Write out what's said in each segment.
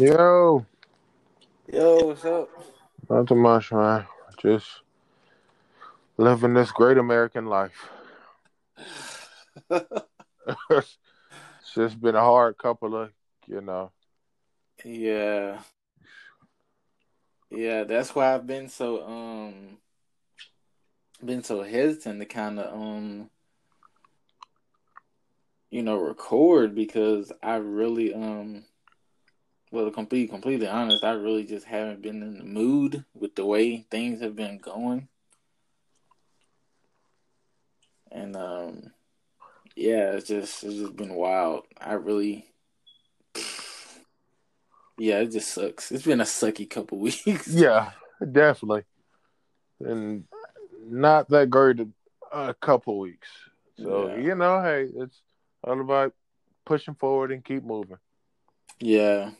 Yo, Yo, what's up? not too much, man. Just living this great American life. it's just been a hard couple of, you know. yeah. Yeah, that's why I've been so um been so hesitant to kind of um you know record because I really um well to be completely honest, I really just haven't been in the mood with the way things have been going. And um yeah, it's just it's just been wild. I really Yeah, it just sucks. It's been a sucky couple weeks. Yeah, definitely. And not that great a, a couple weeks. So, Yeah. you know, hey, it's all about pushing forward and keep moving. Yeah.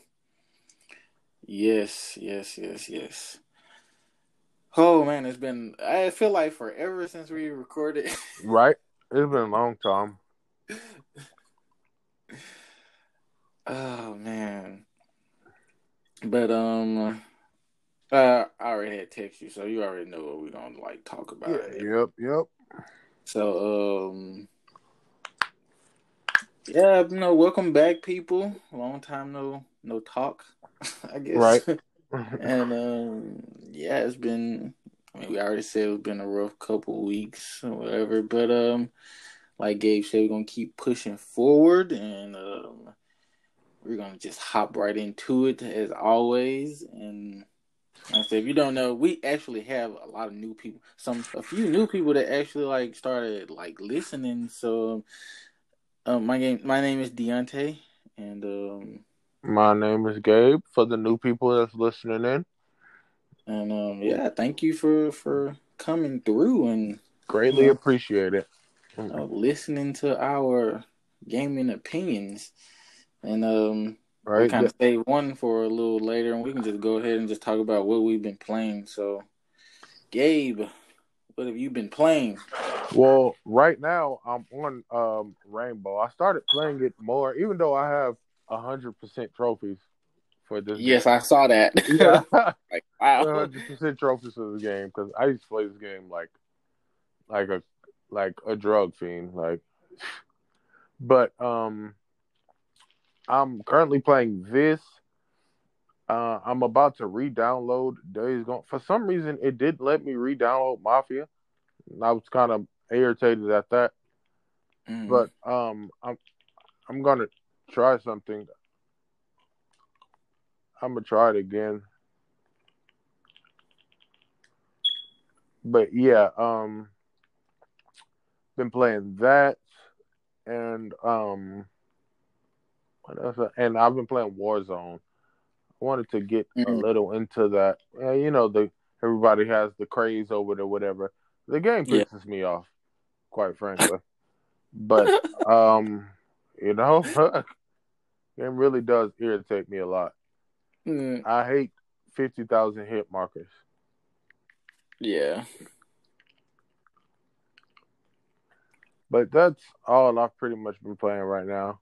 Yes, yes, yes, yes. Oh man, it's been I feel like forever since we recorded. Right? It's been a long time. oh man. But um uh, I already had text you, so you already know what we're gonna like talk about. Yeah, yep, yep. So um yeah, you know, welcome back people. Long time no no talk, I guess. Right. And um, yeah, it's been. I mean, we already said it's been a rough couple weeks or whatever, but um, like Gabe said, we're gonna keep pushing forward, and um, we're gonna just hop right into it as always. And I said, if you don't know, we actually have a lot of new people, some a few new people that actually like started like listening. So, um, my game, my name is Deontay, and um. My name is Gabe. For the new people that's listening in, And um, yeah, thank you for for coming through and greatly Yeah. appreciate it. uh, listening to our gaming opinions. And um, we Right? kind of save one for a little later, and we can just go ahead and just talk about what we've been playing. So, Gabe, what have you been playing? Well, right now I'm on um, Rainbow. I started playing it more, even though I have hundred percent trophies for this. Yes, I saw that. game. yeah, like wow. hundred percent trophies for this game because I used to play this game like, like a like a drug fiend. Like, but um, I'm currently playing this. Uh, I'm about to re-download Days Gone. For some reason, it didn't let me re-download Mafia. I was kind of irritated at that. Mm. but um i'm i'm gonna try something i'm gonna try it again. But yeah um been playing that and um what else? And i've been playing warzone. I wanted to get a Mm. little into that. Yeah, you know the everybody has the craze over it or whatever. The game Yeah. pisses me off quite frankly. But um, you know, game really does irritate me a lot. Mm, I hate fifty thousand hit markers. yeah. But that's all I've pretty much been playing right now.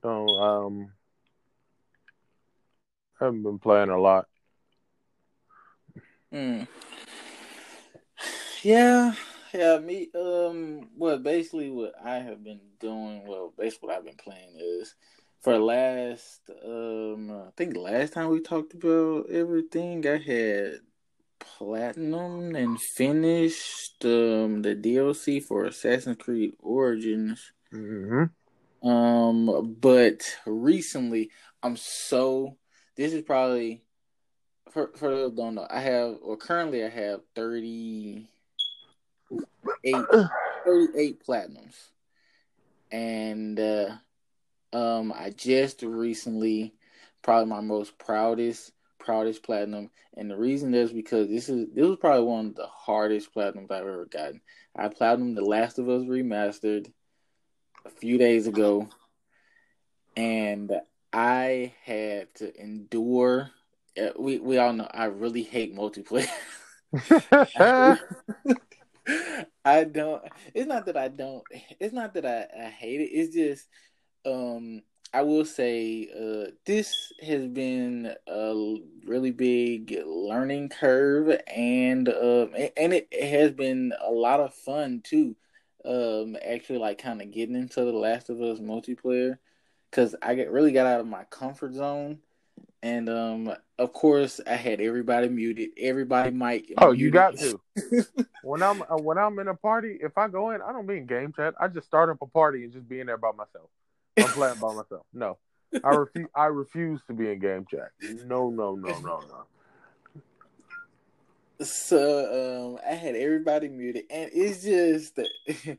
Don't um, haven't been playing a lot. Mm. Yeah, yeah, me um well basically what I have been doing, well basically what I've been playing is for last um I think last time we talked about everything I had platinum and finished um the DLC for Assassin's Creed Origins. Mm-hmm. Um, but recently, I'm so. This is probably for for those who don't know. I have, or currently, I have 38, 38 platinums, and uh, um, I just recently, probably my most proudest proudest platinum, and the reason is because this is this was probably one of the hardest platinums I've ever gotten. I platinum The Last of Us remastered a few days ago, and I had to endure. uh, We we all know I really hate multiplayer. I don't. It's not that I don't. It's not that I, I hate it. It's just um I will say uh, this has been a really big learning curve, and uh, and it, it has been a lot of fun too. Um, actually, like kind of getting into the Last of Us multiplayer because I get really got out of my comfort zone, and um, of course, I had everybody muted, everybody mic. Oh, muted. you got to. when I'm uh, when I'm in a party, if I go in, I don't be in game chat. I just start up a party and just be in there by myself. I'm playing by myself. No, I refuse. I refuse to be in game chat. No, no, no, no, no. So um, I had everybody muted, and it's just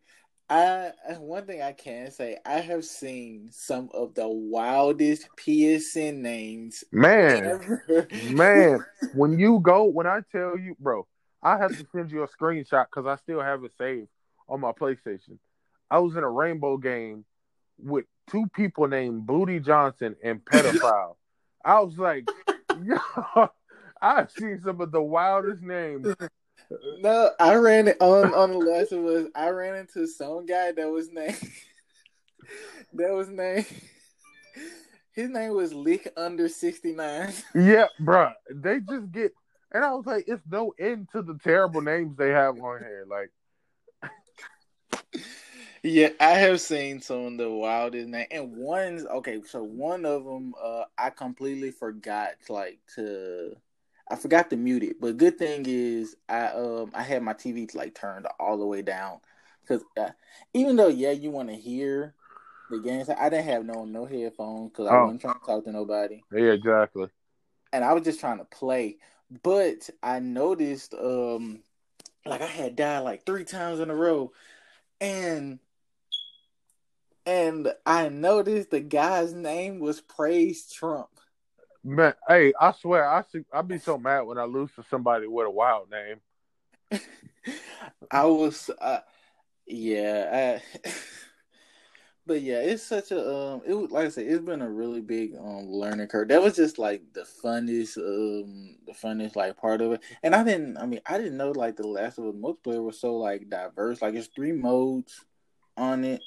I one thing I can say I have seen some of the wildest PSN names. Man, ever. man, when you go, when I tell you, bro, I have to send you a screenshot because I still have it saved on my PlayStation. I was in a rainbow game with two people named Booty Johnson and Pedophile. I was like, yo, I've seen some of the wildest names. No, I ran it on on the last of us. I ran into some guy that was named that was named his name was Lick Under sixty nine. Yeah, bro. They just get and I was like, it's no end to the terrible names they have on here. Like yeah, I have seen some of the wildest name, and one's okay. So one of them, uh, I completely forgot like to, I forgot to mute it. But good thing is, I um I had my TV like turned all the way down because uh, even though yeah, you want to hear the games, I didn't have no no headphones because I oh. wasn't trying to talk to nobody. Yeah, exactly. And I was just trying to play, but I noticed um like I had died like three times in a row, and and I noticed the guy's name was Praise Trump. Man, hey, I swear, I see, I'd be so mad when I lose to somebody with a wild name. I was, uh, yeah, I, but yeah, it's such a um, it was like I said, it's been a really big um learning curve. That was just like the funnest, um, the funnest like part of it. And I didn't, I mean, I didn't know like the Last of Us multiplayer was so like diverse. Like it's three modes on it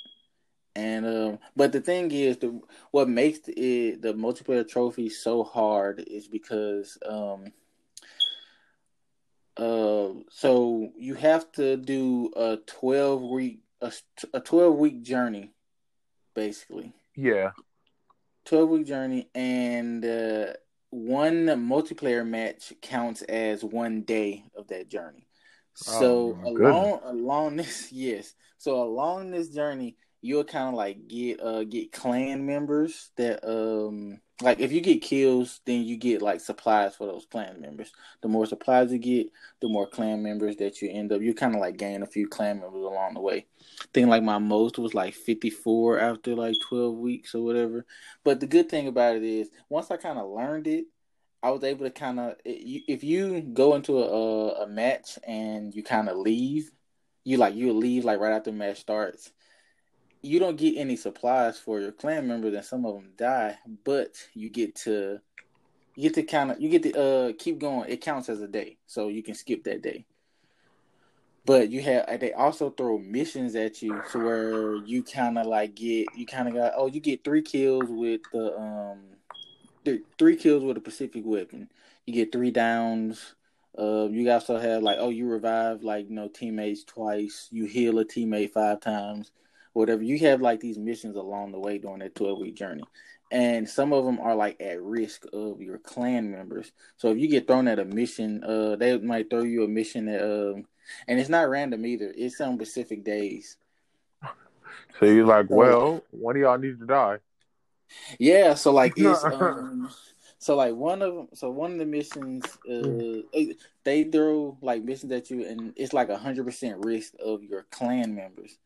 and um, but the thing is, the what makes it the multiplayer trophy so hard is because um, uh, so you have to do a twelve week a, a twelve week journey, basically. Yeah. Twelve week journey, and uh, one multiplayer match counts as one day of that journey. So oh, along along this, yes. So along this journey, you'll kind of like get uh get clan members that um like if you get kills then you get like supplies for those clan members. The more supplies you get the more clan members that you end up you kind of like gain a few clan members along the way. I think like my most was like 54 after like 12 weeks or whatever. But the good thing about it is once i kind of learned it i was able to kind of if you go into a, a match and you kind of leave you like you leave like right after the match starts you don't get any supplies for your clan members, and some of them die. But you get to you get to kind of you get to uh keep going. It counts as a day, so you can skip that day. But you have they also throw missions at you to where you kind of like get you kind of got oh you get three kills with the um three kills with a Pacific weapon. You get three downs. Uh, you also have like oh you revive like you know teammates twice. You heal a teammate five times whatever. You have like these missions along the way during that 12 week journey. And some of them are like at risk of your clan members. So if you get thrown at a mission, uh, they might throw you a mission that, um, and it's not random either. It's on specific days. So you're like, well, one of y'all need to die. Yeah. So like it's, um, so like one of them, so one of the missions, uh, they throw like missions at you, and it's like a hundred percent risk of your clan members.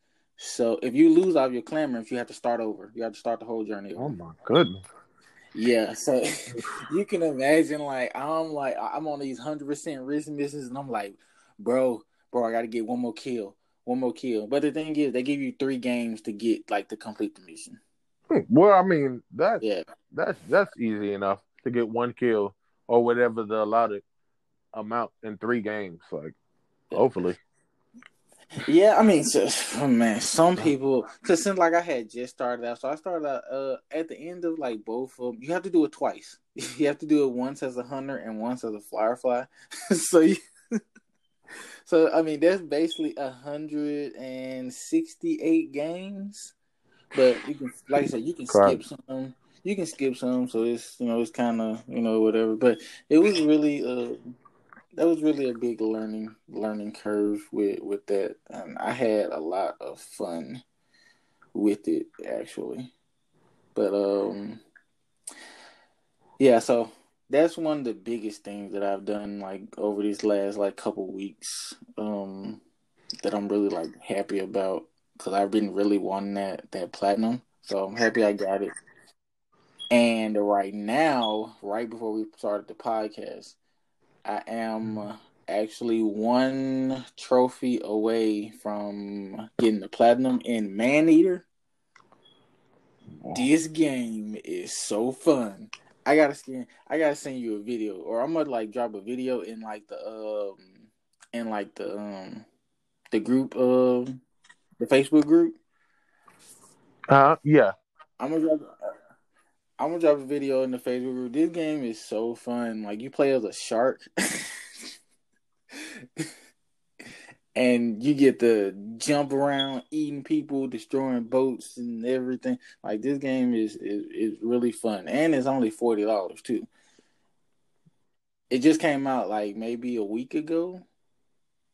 So if you lose all your clan if you have to start over. You have to start the whole journey over. Oh my goodness. Yeah, so you can imagine like I'm like I'm on these hundred percent risk missions, and I'm like, bro, bro, I got to get one more kill, one more kill. But the thing is, they give you three games to get like to complete the mission. Hmm, well, I mean that's yeah, that's that's easy enough to get one kill or whatever the allotted amount in three games. Like, yeah. hopefully. Yeah, I mean, so, oh, man, some people because since like I had just started out, so I started out uh, at the end of like both of them. You have to do it twice. You have to do it once as a hunter and once as a firefly. so, you, so I mean, that's basically hundred and sixty-eight games. But you can, like I said, you can skip some. You can skip some, so it's you know it's kind of you know whatever. But it was really uh that was really a big learning learning curve with with that, and I had a lot of fun with it actually. But um, yeah, so that's one of the biggest things that I've done like over these last like couple weeks. Um, that I'm really like happy about because I've been really wanting that that platinum. So I'm happy I got it. And right now, right before we started the podcast, I am actually one trophy away from getting the platinum in Man Maneater. This game is so fun. I gotta scan. I gotta send you a video, or I'm gonna like drop a video in like the um in like the um the group of uh, the Facebook group. Uh yeah. I'm gonna drop. I'm gonna drop a video in the Facebook group. This game is so fun. Like you play as a shark, and you get to jump around, eating people, destroying boats and everything. Like this game is is, is really fun, and it's only forty dollars too. It just came out like maybe a week ago.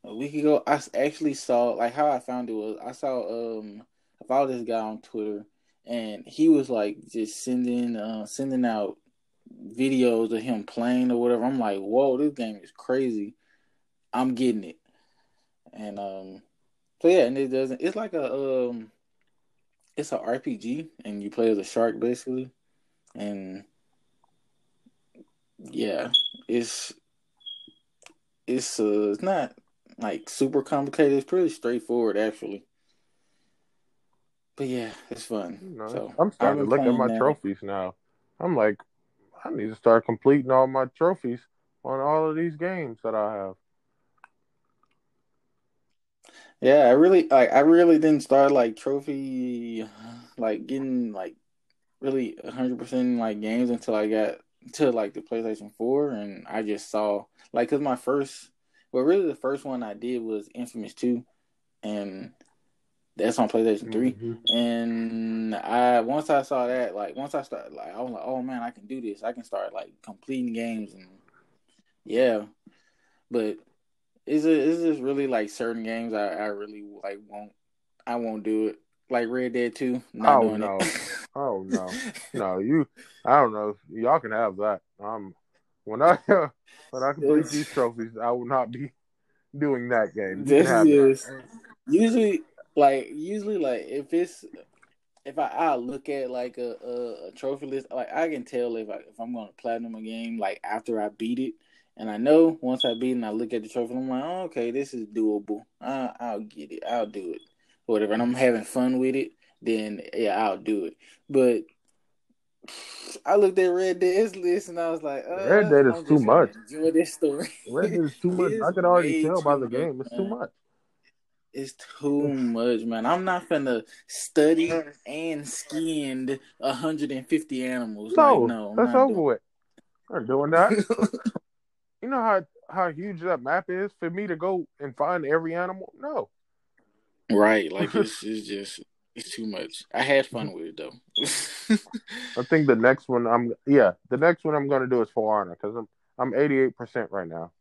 A week ago, I actually saw like how I found it was I saw um I followed this guy on Twitter and he was like just sending uh sending out videos of him playing or whatever. I'm like, whoa, this game is crazy. I'm getting it. And um so yeah, and it doesn't it's like a um it's a RPG and you play as a shark basically. And yeah, it's it's uh it's not like super complicated, it's pretty straightforward actually. But yeah, it's fun. So I'm starting to look at my that. trophies now. I'm like, I need to start completing all my trophies on all of these games that I have. Yeah, I really like I really didn't start like trophy like getting like really 100% like games until I got to like the PlayStation 4 and I just saw like cuz my first well really the first one I did was Infamous 2 and that's on PlayStation 3. Mm-hmm. And I once I saw that, like once I started like I was like, oh man, I can do this. I can start like completing games and yeah. But is it is this really like certain games I, I really like won't I won't do it. Like Red Dead 2, not oh, no. oh no. No, you I don't know. Y'all can have that. Um when I when I complete these trophies, I will not be doing that game. this is that. usually like usually like if it's if I, I look at like a, a, a, trophy list, like I can tell if I if I'm gonna platinum a game like after I beat it, and I know once I beat it, and I look at the trophy, I'm like, oh, okay, this is doable. I, I'll get it. I'll do it. Whatever, and I'm having fun with it, then yeah, I'll do it. But I looked at Red Dead's list and I was like, uh, Red Dead is too much. Enjoy this story. Red Dead is too much. I can already tell by the game. It's too much. It's too much, man. I'm not gonna study and skinned 150 animals. No, like, no that's over with. I'm doing that. you know how how huge that map is for me to go and find every animal? No. Right, like it's, it's just it's too much. I had fun with it though. I think the next one I'm yeah the next one I'm gonna do is For Honor because I'm I'm 88 percent right now.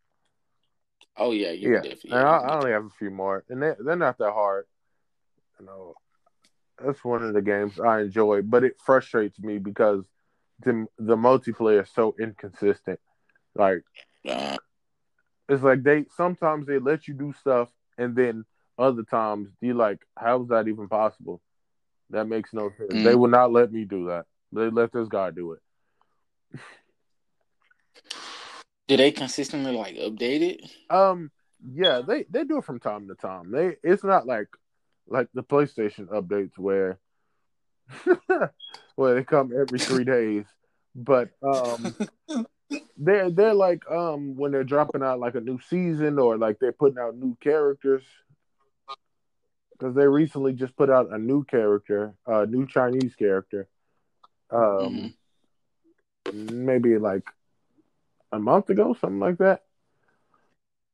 Oh yeah, yeah. Definitely, and I, I, only have a few more, and they, they're not that hard. You know, that's one of the games I enjoy, but it frustrates me because the the multiplayer is so inconsistent. Like, uh, it's like they sometimes they let you do stuff, and then other times you like, how is that even possible? That makes no sense. Mm. They will not let me do that. They let this guy do it. Do they consistently like update it? Um, yeah, they they do it from time to time. They it's not like like the PlayStation updates where where they come every three days, but um, they're they're like um when they're dropping out like a new season or like they're putting out new characters. because they recently just put out a new character, a new Chinese character. Um, mm-hmm. maybe like a month ago, something like that.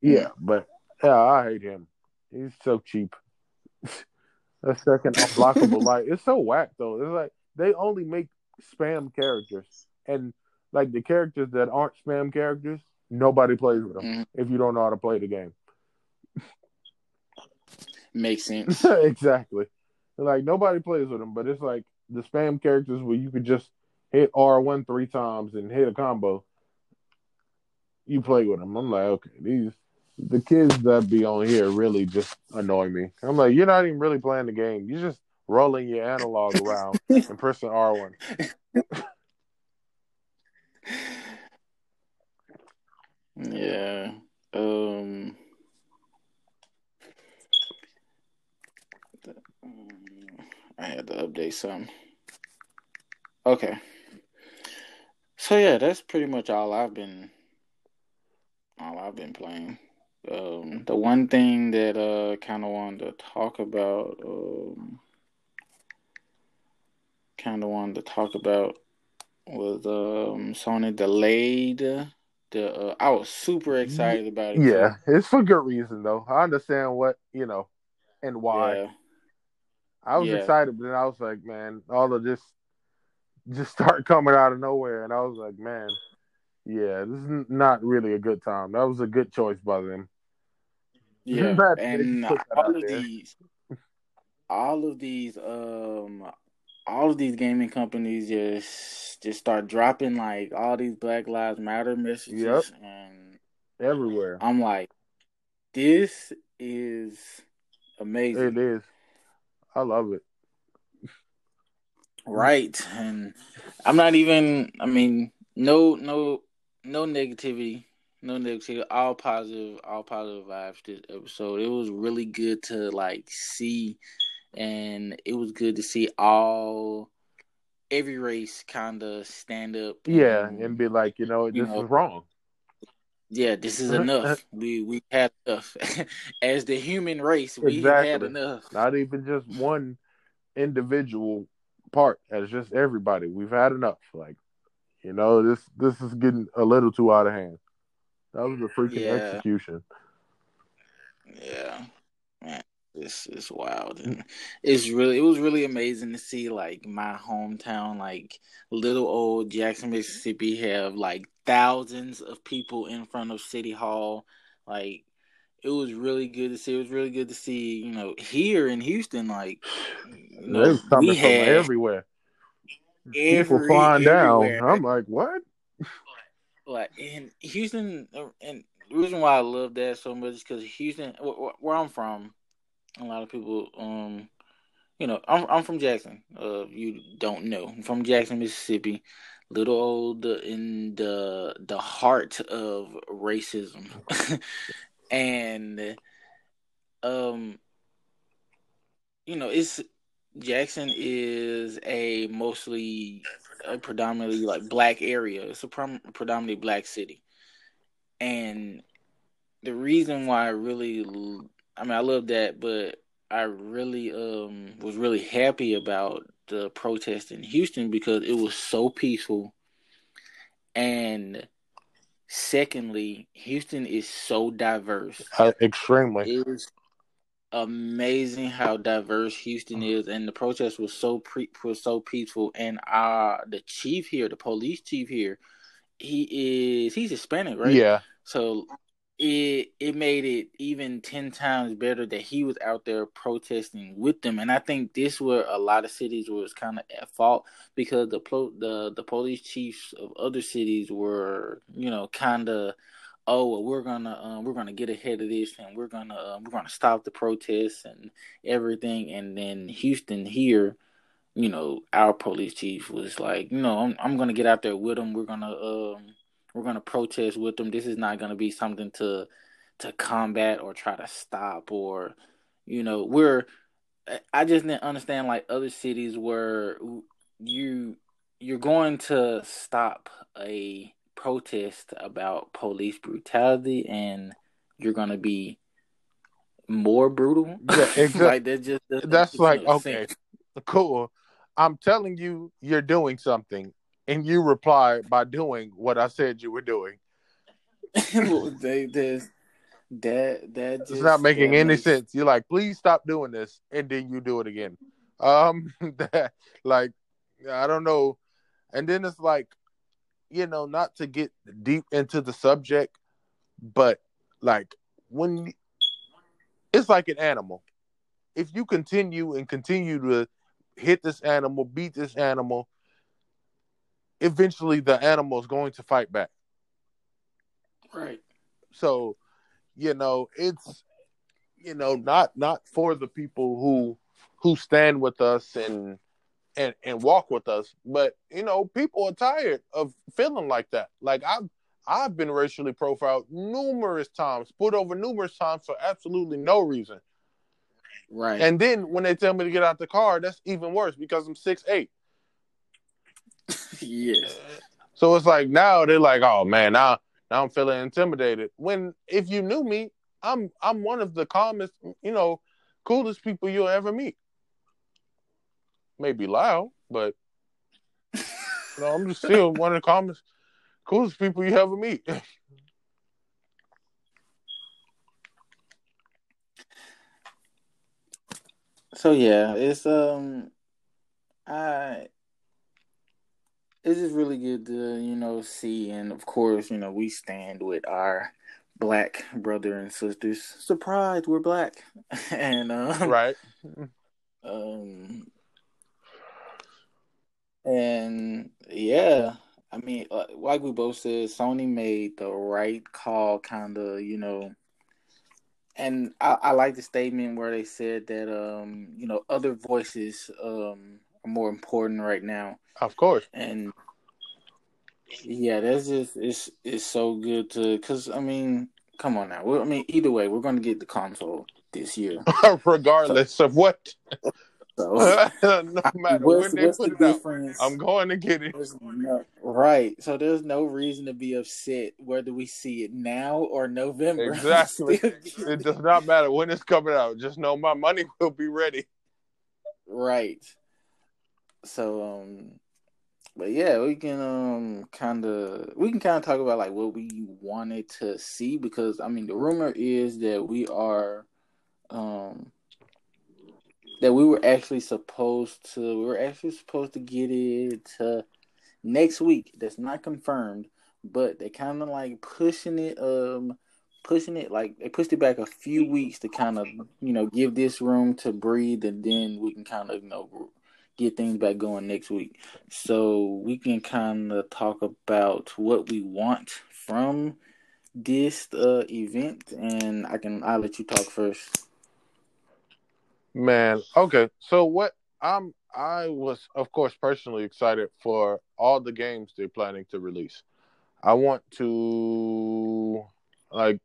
Yeah, but yeah, I hate him. He's so cheap. a second unblockable. like it's so whack though. It's like they only make spam characters, and like the characters that aren't spam characters, nobody plays with them mm. if you don't know how to play the game. Makes sense. exactly. Like nobody plays with them, but it's like the spam characters where you could just hit R one three times and hit a combo. You play with them. I'm like, okay, these the kids that be on here really just annoy me. I'm like, you're not even really playing the game. You're just rolling your analog around and pressing R1. yeah. Um I had to update some. Okay. So yeah, that's pretty much all I've been I've been playing. Um, the one thing that uh kind of wanted to talk about, um, kind of wanted to talk about was um Sony delayed the. Uh, I was super excited about it. Yeah, it's for good reason though. I understand what you know and why. Yeah. I was yeah. excited, but then I was like, man, all of this just start coming out of nowhere, and I was like, man, yeah, this is not really a good time. That was a good choice by them. Yeah, and all of these, all of these, um, all of these gaming companies just just start dropping like all these Black Lives Matter messages yep. and everywhere. I'm like, this is amazing. It is. I love it. Right, and I'm not even. I mean, no, no, no negativity no negativity, all positive, all positive vibes this episode. It was really good to like see, and it was good to see all every race kind of stand up. Yeah, and, and, be like, you know, this know, is wrong. Yeah, this is enough. we we had enough. As the human race, we exactly. had enough. Not even just one individual part, as just everybody. We've had enough. Like, you know, this this is getting a little too out of hand. That was a freaking yeah. execution. Yeah, man, it's it's wild, and it's really it was really amazing to see like my hometown, like little old Jackson, Mississippi, have like thousands of people in front of City Hall. Like it was really good to see. It was really good to see. You know, here in Houston, like you know, we had everywhere. Every, people flying everywhere. down. I'm like, what? like in Houston, and the reason why I love that so much is because Houston, where I'm from, a lot of people, um, you know, I'm I'm from Jackson. Uh, you don't know, I'm from Jackson, Mississippi, little old in the the heart of racism, and um, you know, it's Jackson is a mostly a predominantly like black area. It's a prom- predominantly black city, and the reason why I really, I mean, I love that, but I really um was really happy about the protest in Houston because it was so peaceful, and secondly, Houston is so diverse. Uh, extremely. It is amazing how diverse Houston mm-hmm. is, and the protest was so pre- was so peaceful. And uh the chief here, the police chief here, he is he's Hispanic, right? Yeah. So it it made it even ten times better that he was out there protesting with them. And I think this where a lot of cities was kind of at fault because the the the police chiefs of other cities were you know kind of oh well, we're gonna um, we're gonna get ahead of this and we're gonna uh, we're gonna stop the protests and everything. And then Houston here you know our police chief was like you know I'm, I'm gonna get out there with them we're gonna um we're gonna protest with them this is not gonna be something to to combat or try to stop or you know we're I just didn't understand like other cities where you you're going to stop a protest about police brutality and you're to be more brutal. Yeah, exactly. like that just That's like no okay, sense. cool. I'm telling you, you're doing something, and you reply by doing what I said you were doing. Well, they just that that just It's not making any makes- sense. You're like, please stop doing this, and then you do it again. Um, that, like, I don't know. And then it's like, you know, not to get deep into the subject, but like when it's like an animal. If you continue and continue to hit this animal, beat this animal, eventually the animal is going to fight back. Right. So, you know, it's you know, not not for the people who who stand with us and and and walk with us, but you know, people are tired of feeling like that. Like I've I've been racially profiled numerous times, put over numerous times for absolutely no reason. Right. And then when they tell me to get out the car, that's even worse because I'm six eight. yes. Uh, so it's like now they're like, oh man, now now I'm feeling intimidated. When if you knew me, I'm I'm one of the calmest, you know, coolest people you'll ever meet. Maybe loud, but you know, I'm just still one of the calmest, coolest people you ever meet. So yeah, it's um, I. It's just really good to you know see, and of course you know we stand with our black brother and sisters. Surprise, we're black, and um, right. um, and yeah, I mean, uh, like we both said, Sony made the right call, kind of, you know. And I, I like the statement where they said that, um, you know, other voices um are more important right now, Of course. and yeah, that's just it's it's so good to because I mean, come on now, we I mean, either way, we're gonna get the console this year. Regardless of what So no matter what's, when they what's put the it out. I'm going to get it. No, right. So there's no reason to be upset whether we see it now or November. Exactly. It does not matter when it's coming out. Just know my money will be ready. Right. So um but yeah, we can um kind of we can kind of talk about like what we wanted to see because I mean the rumor is that we are um that we were actually supposed to we were actually supposed to get it uh, next week. That's not confirmed, but they kind of like pushing it um pushing it like they pushed it back a few weeks to kind of you know give this room to breathe and then we can kind of you know get things back going next week so we can kind of talk about what we want from this uh event and i can i'll let you talk first Man, okay. So what I'm I was of course personally excited for all the games they're planning to release. I want to like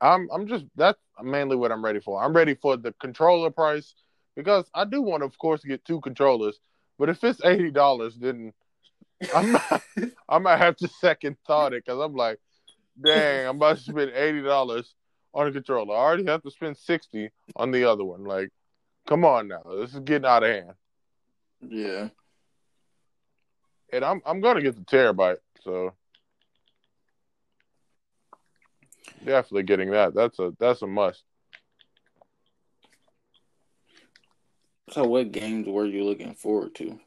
I'm I'm just that's mainly what I'm ready for. I'm ready for the controller price because I do want to of course get two controllers, but if it's eighty dollars then I'm not, I might have to second thought it because I'm like, dang, I'm about to spend eighty dollars on a controller. I already have to spend sixty on the other one. Like, come on now, this is getting out of hand. yeah And I'm I'm gonna get the terabyte, so definitely getting that. That's a that's a must. so what games were you looking forward to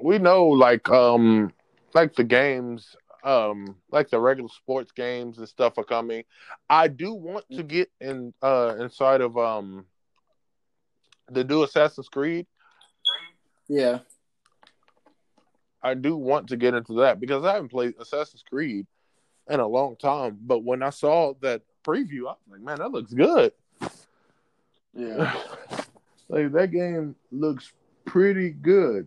We know like um like the games um like the regular sports games and stuff are coming. I do want to get in uh inside of um the new Assassin's Creed. yeah I do want to get into that because I haven't played Assassin's Creed in a long time. But when I saw that preview, I was like, man, that looks good. yeah like that game looks pretty good.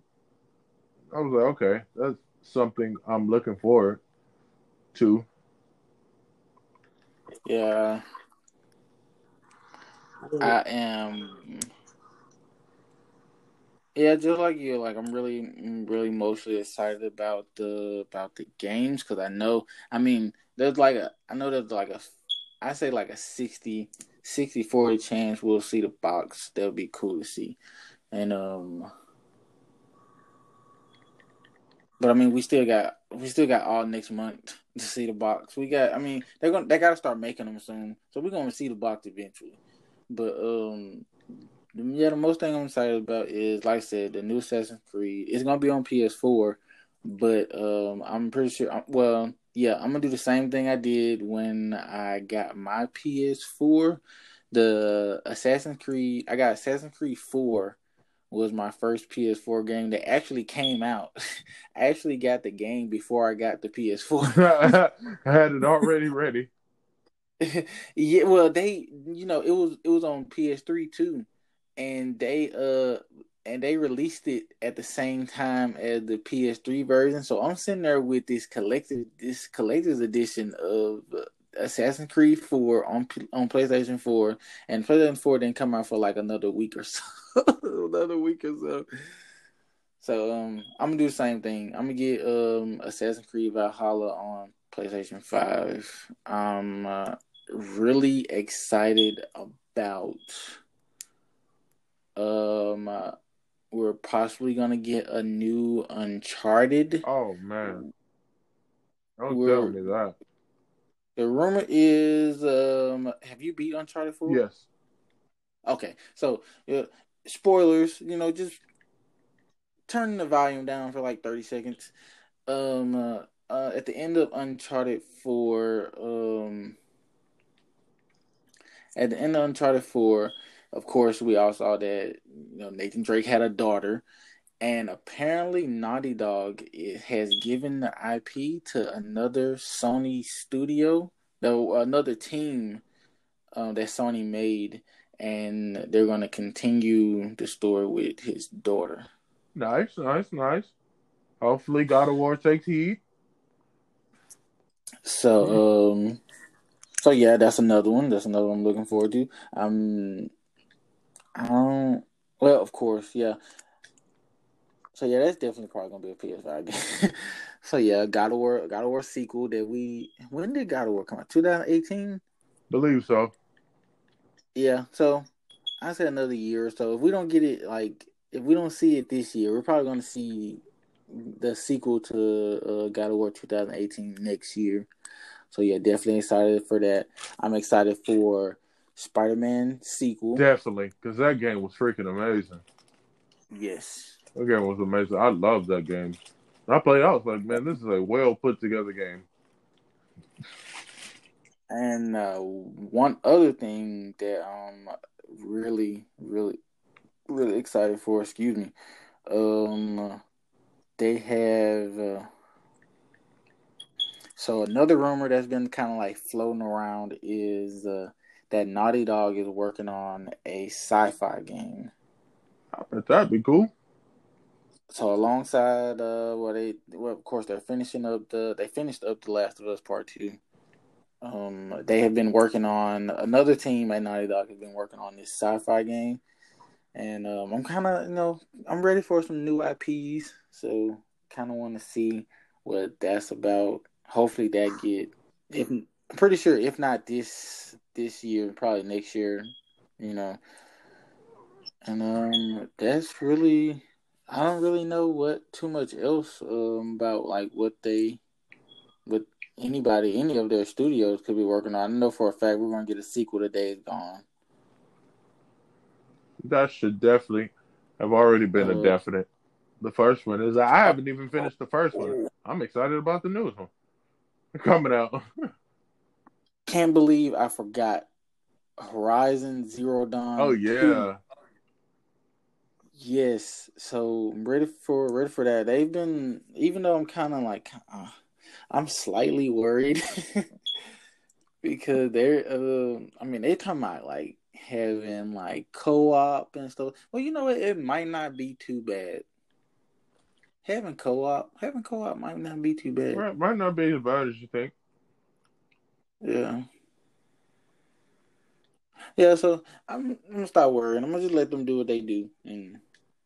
I was like, okay, that's something I'm looking forward to. yeah I am. Yeah, just like you, like I'm really, really mostly excited about the about the games because I know, I mean, there's like a, I know there's like a, I say like a 60 60 40 chance we'll see the box. That'll be cool to see. And um but I mean we still got we still got all next month to see the box. We got I mean they're gonna they gotta start making them soon. So we're gonna see the box eventually. But um yeah, the most thing I'm excited about is like I said, the new Assassin's Creed. It's gonna be on PS4, but um I'm pretty sure well yeah, I'm gonna do the same thing I did when I got my PS4. The Assassin's Creed, I got Assassin's Creed 4 was my first PS4 game that actually came out. I actually got the game before I got the PS4. I had it already ready. yeah, well, they, you know, it was it was on PS3 too, and they uh and they released it at the same time as the PS3 version. So I'm sitting there with this collected this collector's edition of Assassin's Creed 4 on on PlayStation 4, and PlayStation 4 didn't come out for like another week or so, another week or so. So um, I'm gonna do the same thing. I'm gonna get um Assassin's Creed Valhalla on PlayStation 5. I'm uh, really excited about um. Uh, we're possibly gonna get a new Uncharted. Oh man! Don't we're, tell me that. The rumor is, um, have you beat Uncharted Four? Yes. Okay, so uh, spoilers. You know, just turn the volume down for like thirty seconds. Um, uh, uh, at the end of Uncharted Four, um, at the end of Uncharted Four, of course, we all saw that you know Nathan Drake had a daughter, and apparently Naughty Dog has given the IP to another Sony studio, though another team uh, that Sony made, and they're going to continue the story with his daughter. Nice, nice, nice. Hopefully, God of War takes heed. So, um, so yeah, that's another one. That's another one I'm looking forward to. I'm um. Well, of course, yeah. So yeah, that's definitely probably gonna be a PS5 game. so yeah, God of War, God of War sequel that we when did God of War come out? 2018. Believe so. Yeah. So I said another year or so. If we don't get it, like if we don't see it this year, we're probably gonna see the sequel to uh, God of War 2018 next year. So yeah, definitely excited for that. I'm excited for Spider Man sequel. Definitely, because that game was freaking amazing. Yes. That game was amazing. I love that game. I played, I was like, man, this is a well put together game. And uh, one other thing that I'm really, really, really excited for, excuse me, um, they have. Uh, so another rumor that's been kind of like floating around is uh, that Naughty Dog is working on a sci-fi game. I bet that'd be cool. So alongside uh well they well of course they're finishing up the they finished up The Last of Us Part Two. Um they have been working on another team at Naughty Dog has been working on this sci-fi game. And um I'm kinda you know, I'm ready for some new IPs. So kinda wanna see what that's about. Hopefully that get if I'm pretty sure if not this this year, probably next year, you know. And um, that's really I don't really know what too much else um about like what they, what anybody, any of their studios could be working on. I know for a fact we're gonna get a sequel to Days Gone. That should definitely have already been uh, a definite. The first one is I haven't even finished the first one. I'm excited about the newest one coming out. can't believe I forgot Horizon Zero Dawn. Oh yeah. 2. Yes, so I'm ready for ready for that. They've been even though I'm kind of like uh, I'm slightly worried because they're uh I mean they talking about like having like co-op and stuff. Well, you know what? It might not be too bad. Having co-op, having co-op might not be too bad. Right, might not be as bad as you think. Yeah. Yeah, so I'm, I'm gonna stop worrying. I'm gonna just let them do what they do, and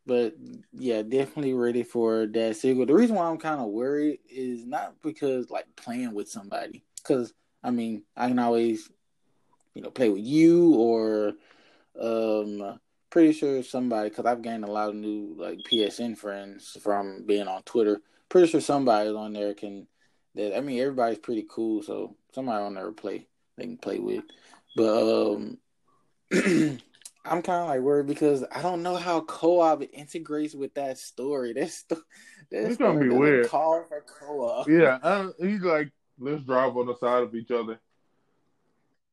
but yeah, definitely ready for that sequel. The reason why I'm kind of worried is not because like playing with somebody, because I mean I can always you know, play with you or um pretty sure somebody because I've gained a lot of new like PSN friends from being on Twitter. Pretty sure somebody on there can that I mean everybody's pretty cool, so somebody on there play they can play with. But um I'm kind of like worried because I don't know how co-op integrates with that story. That's that's it's gonna be weird. Call for co-op. Yeah, I, he's like, let's drive on the side of each other.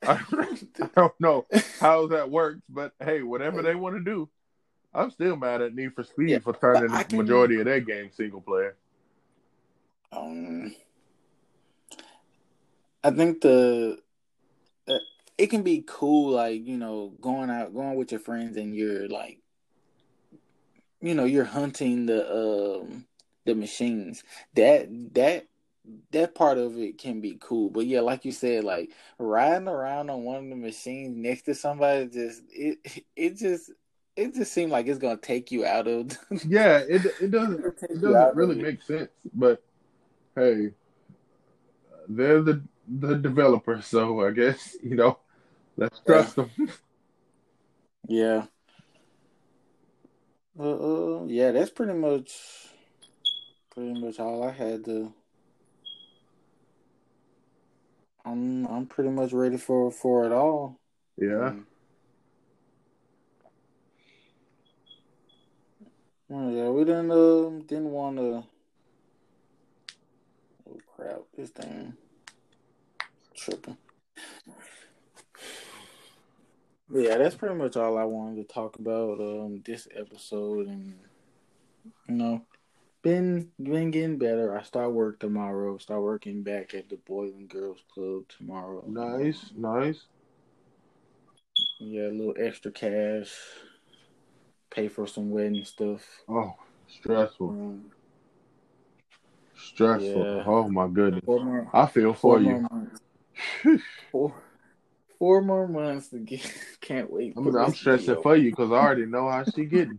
I, I don't know how that works, but hey, whatever they want to do, I'm still mad at Need for Speed yeah, for turning the can, majority of their game single player. Um, I think the uh, it can be cool, like you know, going out, going with your friends, and you're like, you know, you're hunting the um the machines. That that that part of it can be cool. But yeah, like you said, like riding around on one of the machines next to somebody just it it just it just seemed like it's gonna take you out of Yeah, it it doesn't it doesn't really make sense. But hey, they're the the developer, so I guess, you know, let's trust yeah. them. yeah. Uh, uh, yeah, that's pretty much pretty much all I had to I'm I'm pretty much ready for for it all. Yeah. Um, yeah, we didn't uh, didn't want to. Oh crap! This thing tripping. Yeah, that's pretty much all I wanted to talk about um this episode, and you know, been been getting better. I start work tomorrow. Start working back at the Boys and Girls Club tomorrow. Nice, nice. Yeah, a little extra cash. Pay for some wedding stuff. Oh, stressful. Um, stressful. Yeah. Oh my goodness. More, I feel for you. four, four more months to get. Can't wait. I'm, I'm stressing for you because I already know how she getting.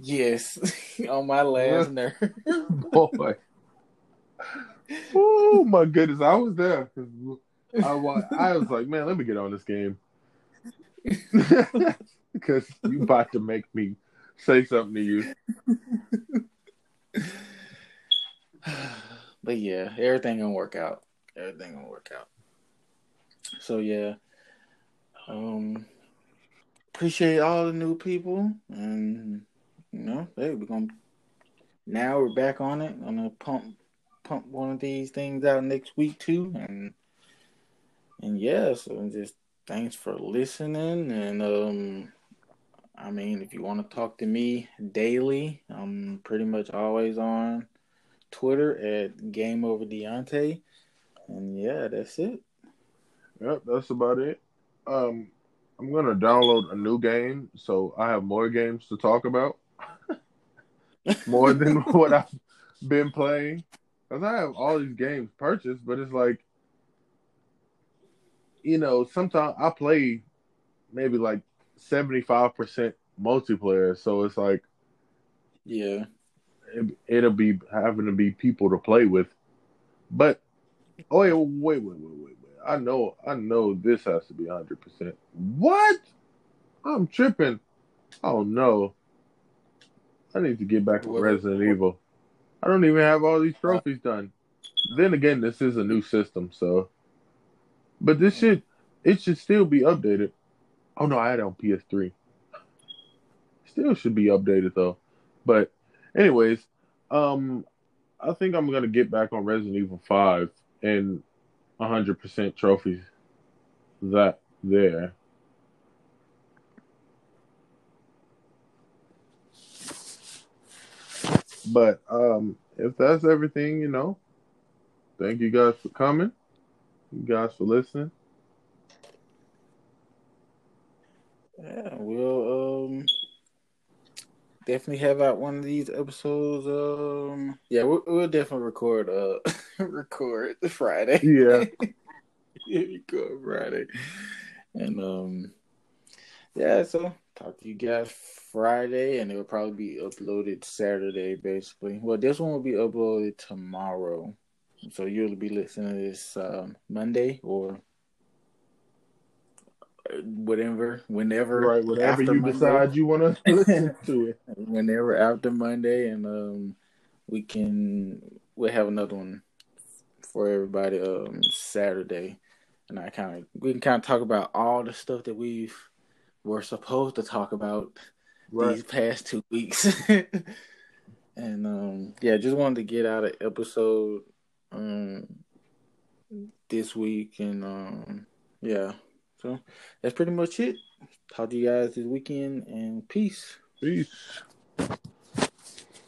Yes, on my last nerve. Boy. Oh my goodness, I was there I, I was like, man, let me get on this game because you about to make me say something to you. But yeah, everything gonna work out. Everything gonna work out. So yeah, um, appreciate all the new people and you know, hey, we're gonna now we're back on it. I'm gonna pump pump one of these things out next week too, and and yeah, so just thanks for listening. And um, I mean, if you want to talk to me daily, I'm pretty much always on Twitter at Game Over Deontay. And yeah, that's it. Yep, that's about it. Um, I'm gonna download a new game, so I have more games to talk about more than what I've been playing. Because I have all these games purchased, but it's like, you know, sometimes I play maybe like 75% multiplayer. So it's like, yeah, it, will be having to be people to play with. But, oh, wait, wait, wait, wait, wait, wait. I know, I know this has to be 100%. What? I'm tripping. Oh, no. I need to get back to Resident Evil. I don't even have all these trophies done. Then again, this is a new system, so. But this should it should still be updated. Oh no, I had it on PS3. Still should be updated though. But anyways, um I think I'm gonna get back on Resident Evil 5 and 100% trophies that there. But um, if that's everything, you know, thank you guys for coming. You guys for listening. Yeah, we'll um definitely have out one of these episodes. Um, yeah, we'll, we'll definitely record uh record the Friday. Yeah, record Friday, and um, yeah. So talk to you guys Friday, and it will probably be uploaded Saturday, basically. Well, this one will be uploaded tomorrow, so you'll be listening to this um, Monday or whatever, whenever, right? Whatever you Monday. decide you want to listen to it. Whenever after Monday, and um, we can we'll have another one for everybody um Saturday, and I kind of we can kind of talk about all the stuff that we've were supposed to talk about right. these past two weeks. and um yeah, just wanted to get out an episode um this week and um yeah. So that's pretty much it. Talk to you guys this weekend and peace. Peace.